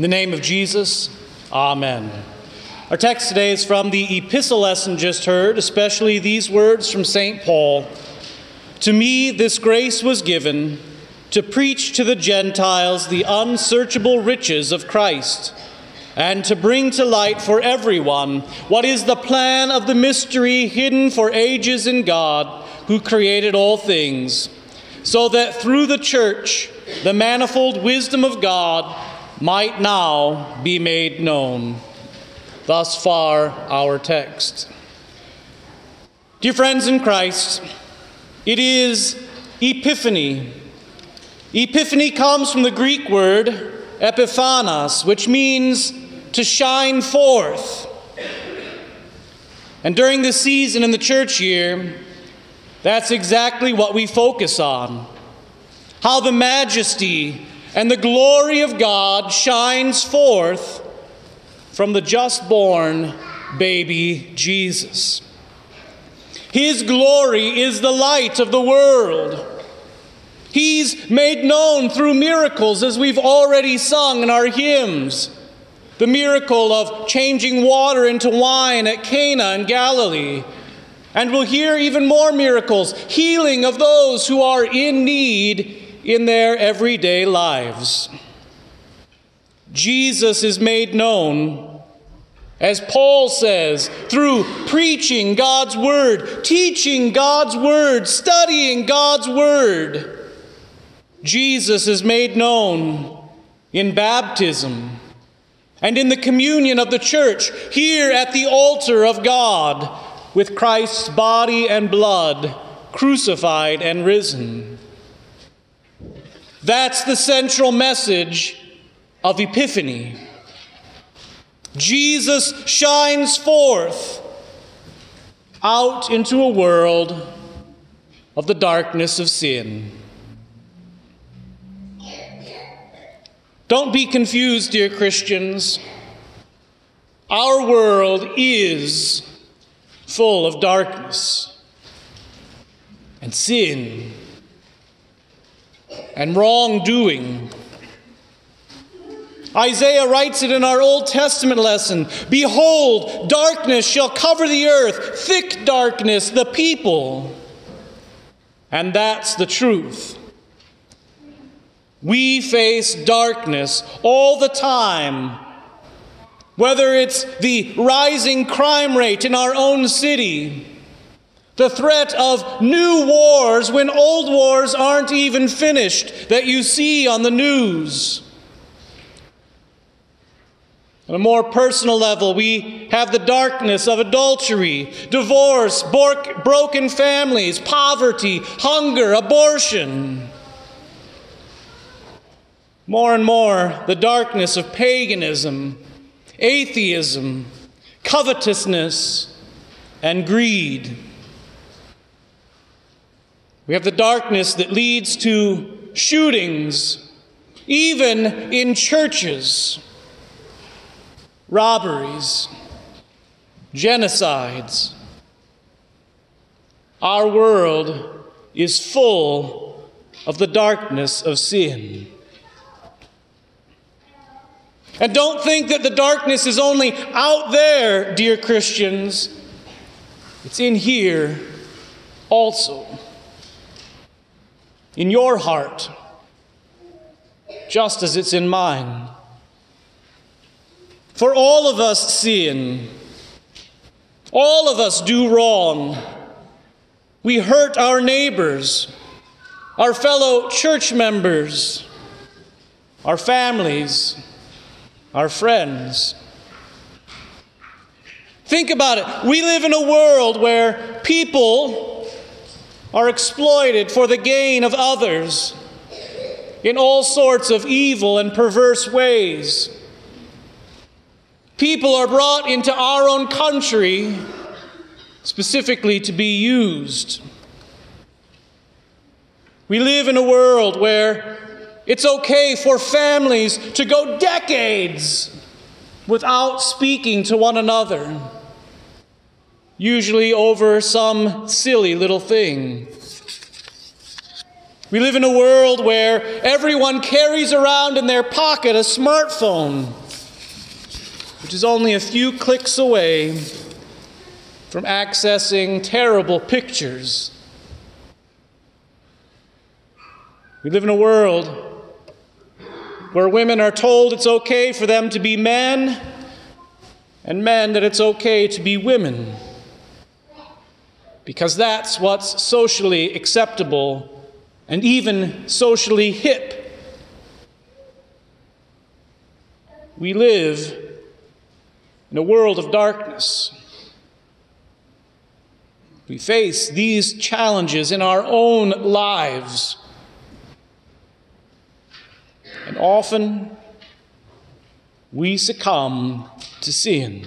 In the name of Jesus, Amen. Our text today is from the epistle lesson just heard, especially these words from St. Paul. To me, this grace was given to preach to the Gentiles the unsearchable riches of Christ, and to bring to light for everyone what is the plan of the mystery hidden for ages in God, who created all things, so that through the church the manifold wisdom of God might now be made known. Thus far, our text. Dear friends in Christ, it is Epiphany. Epiphany comes from the Greek word epiphanos, which means to shine forth. And during this season in the church year, that's exactly what we focus on. How the majesty and the glory of God shines forth from the just born baby Jesus. His glory is the light of the world. He's made known through miracles, as we've already sung in our hymns. The miracle of changing water into wine at Cana in Galilee. And we'll hear even more miracles healing of those who are in need in their everyday lives. Jesus is made known, as Paul says, through preaching God's Word, teaching God's Word, studying God's Word. Jesus is made known in baptism and in the communion of the church, here at the altar of God, with Christ's body and blood crucified and risen. That's the central message of Epiphany. Jesus shines forth out into a world of the darkness of sin. Don't be confused, dear Christians. Our world is full of darkness and sin and wrongdoing. Isaiah writes it in our Old Testament lesson Behold, darkness shall cover the earth, thick darkness the people. And that's the truth. We face darkness all the time, whether it's the rising crime rate in our own city the threat of new wars when old wars aren't even finished that you see on the news. On a more personal level, we have the darkness of adultery, divorce, broken families, poverty, hunger, abortion. More and more, the darkness of paganism, atheism, covetousness, and greed. We have the darkness that leads to shootings, even in churches, robberies, genocides. Our world is full of the darkness of sin. And don't think that the darkness is only out there, dear Christians. It's in here also in your heart, just as it's in mine. For all of us sin, all of us do wrong. We hurt our neighbors, our fellow church members, our families, our friends. Think about it. We live in a world where people are exploited for the gain of others in all sorts of evil and perverse ways. People are brought into our own country specifically to be used. We live in a world where it's okay for families to go decades without speaking to one another usually over some silly little thing. We live in a world where everyone carries around in their pocket a smartphone, which is only a few clicks away from accessing terrible pictures. We live in a world where women are told it's okay for them to be men, and men that it's okay to be women, because that's what's socially acceptable and even socially hip. We live in a world of darkness. We face these challenges in our own lives. And often we succumb to sin.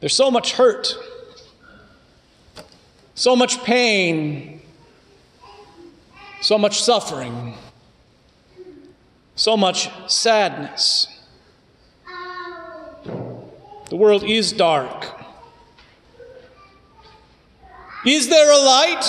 There's so much hurt so much pain, so much suffering, so much sadness. The world is dark. Is there a light?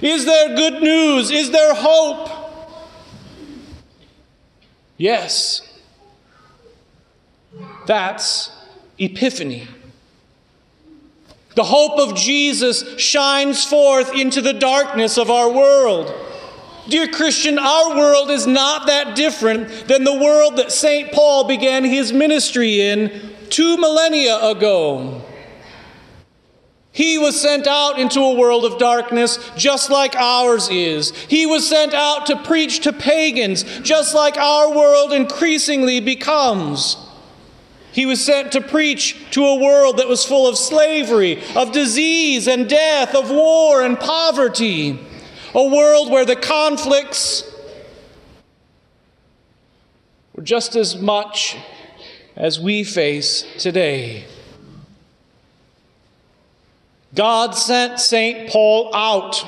Is there good news? Is there hope? Yes. That's Epiphany. The hope of Jesus shines forth into the darkness of our world. Dear Christian, our world is not that different than the world that St. Paul began his ministry in two millennia ago. He was sent out into a world of darkness just like ours is. He was sent out to preach to pagans just like our world increasingly becomes. He was sent to preach to a world that was full of slavery, of disease and death, of war and poverty. A world where the conflicts were just as much as we face today. God sent St. Paul out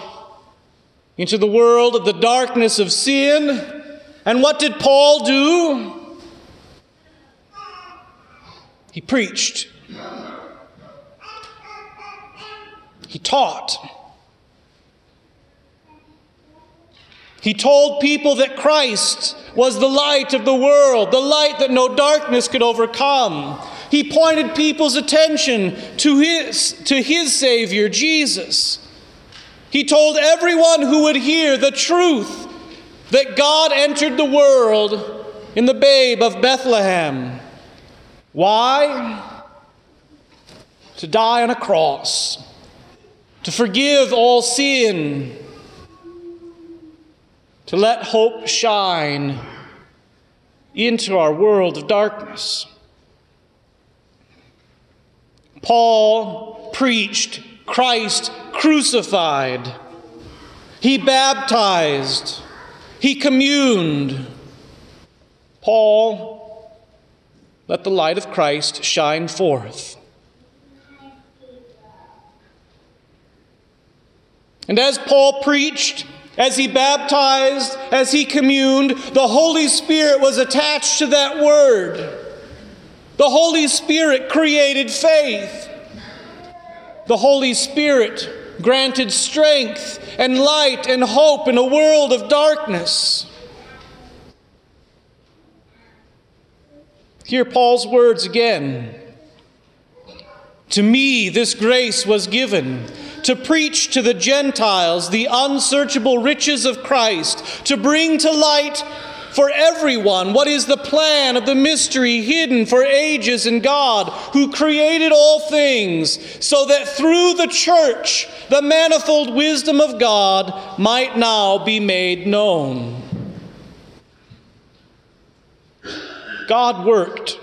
into the world of the darkness of sin. And what did Paul do? He preached. He taught. He told people that Christ was the light of the world, the light that no darkness could overcome. He pointed people's attention to his, to his Savior, Jesus. He told everyone who would hear the truth that God entered the world in the babe of Bethlehem. Why? To die on a cross, to forgive all sin, to let hope shine into our world of darkness. Paul preached Christ crucified. He baptized. He communed. Paul let the light of Christ shine forth. And as Paul preached, as he baptized, as he communed, the Holy Spirit was attached to that word. The Holy Spirit created faith. The Holy Spirit granted strength and light and hope in a world of darkness. Hear Paul's words again. To me, this grace was given to preach to the Gentiles the unsearchable riches of Christ, to bring to light for everyone what is the plan of the mystery hidden for ages in God, who created all things, so that through the church the manifold wisdom of God might now be made known. God worked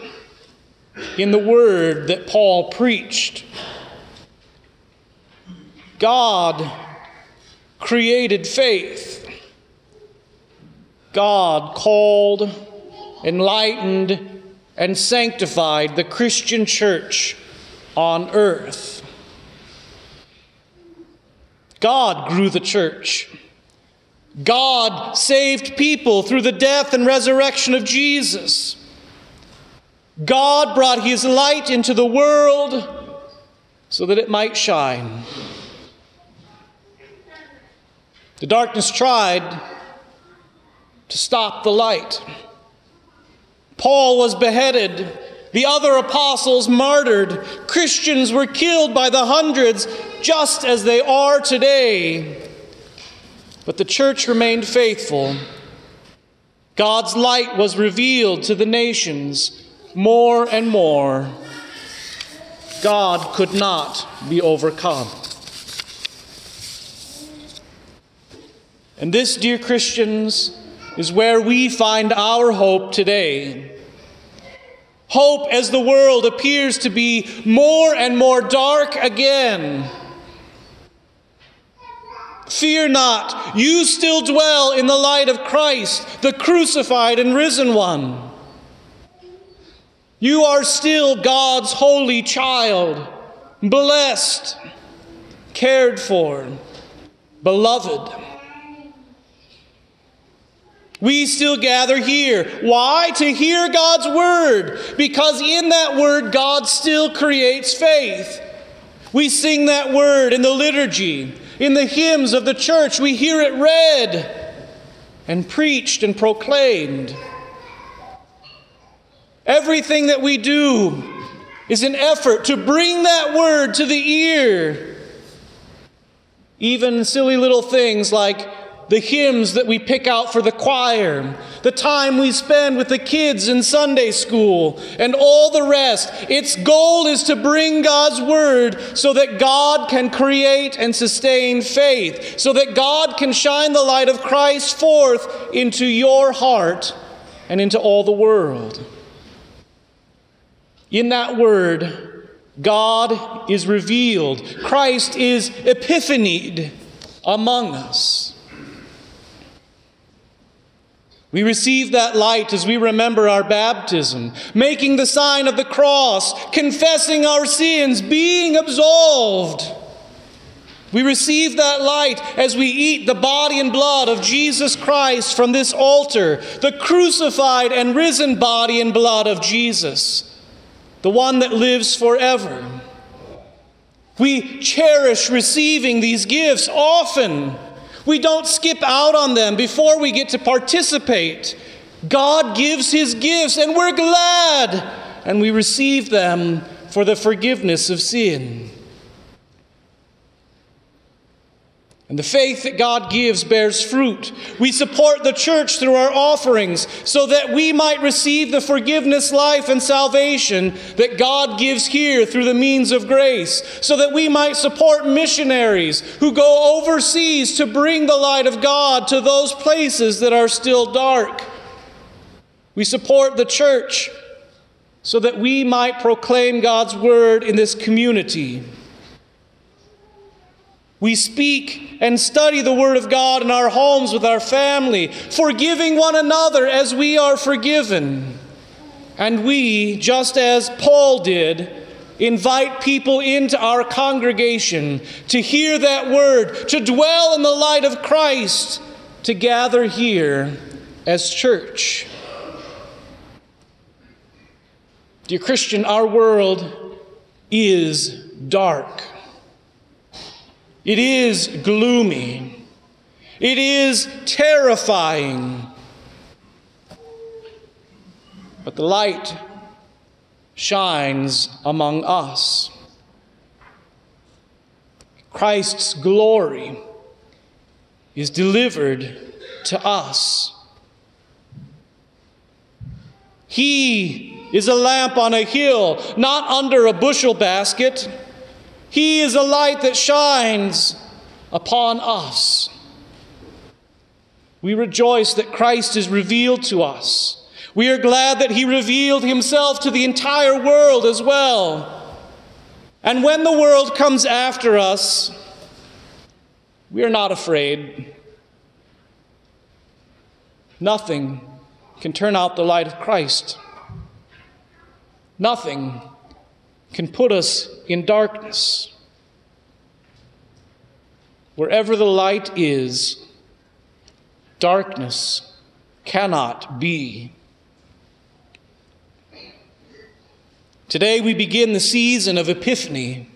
in the word that Paul preached. God created faith. God called, enlightened, and sanctified the Christian church on earth. God grew the church. God saved people through the death and resurrection of Jesus. God brought his light into the world so that it might shine. The darkness tried to stop the light. Paul was beheaded, the other apostles martyred, Christians were killed by the hundreds, just as they are today. But the church remained faithful. God's light was revealed to the nations more and more. God could not be overcome. And this, dear Christians, is where we find our hope today. Hope as the world appears to be more and more dark again. Fear not, you still dwell in the light of Christ, the crucified and risen one. You are still God's holy child, blessed, cared for, beloved. We still gather here. Why? To hear God's word. Because in that word, God still creates faith. We sing that word in the liturgy, in the hymns of the church. We hear it read and preached and proclaimed. Everything that we do is an effort to bring that word to the ear. Even silly little things like the hymns that we pick out for the choir, the time we spend with the kids in Sunday school, and all the rest. Its goal is to bring God's word so that God can create and sustain faith, so that God can shine the light of Christ forth into your heart and into all the world. In that word, God is revealed, Christ is epiphanied among us. We receive that light as we remember our baptism, making the sign of the cross, confessing our sins, being absolved. We receive that light as we eat the body and blood of Jesus Christ from this altar, the crucified and risen body and blood of Jesus, the one that lives forever. We cherish receiving these gifts often we don't skip out on them before we get to participate. God gives His gifts, and we're glad, and we receive them for the forgiveness of sin. And the faith that God gives bears fruit. We support the church through our offerings so that we might receive the forgiveness, life, and salvation that God gives here through the means of grace, so that we might support missionaries who go overseas to bring the light of God to those places that are still dark. We support the church so that we might proclaim God's word in this community. We speak and study the Word of God in our homes with our family, forgiving one another as we are forgiven. And we, just as Paul did, invite people into our congregation to hear that Word, to dwell in the light of Christ, to gather here as church. Dear Christian, our world is dark. It is gloomy. It is terrifying. But the light shines among us. Christ's glory is delivered to us. He is a lamp on a hill, not under a bushel basket. He is a light that shines upon us. We rejoice that Christ is revealed to us. We are glad that He revealed Himself to the entire world as well. And when the world comes after us, we are not afraid. Nothing can turn out the light of Christ. Nothing can put us in darkness. Wherever the light is, darkness cannot be. Today we begin the season of Epiphany,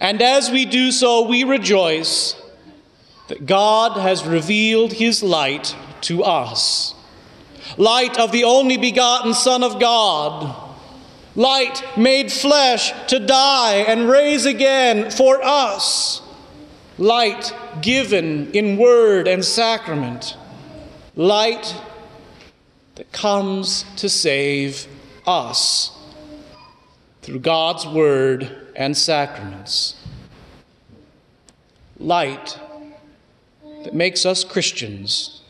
And as we do so, we rejoice that God has revealed his light to us. Light of the only begotten Son of God. Light made flesh to die and raise again for us. Light given in word and sacrament. Light that comes to save us through God's word and sacraments. Light that makes us Christians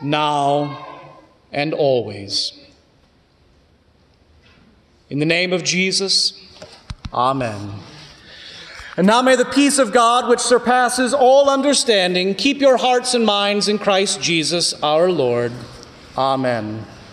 now and always. In the name of Jesus, Amen. And now may the peace of God, which surpasses all understanding, keep your hearts and minds in Christ Jesus our Lord. Amen.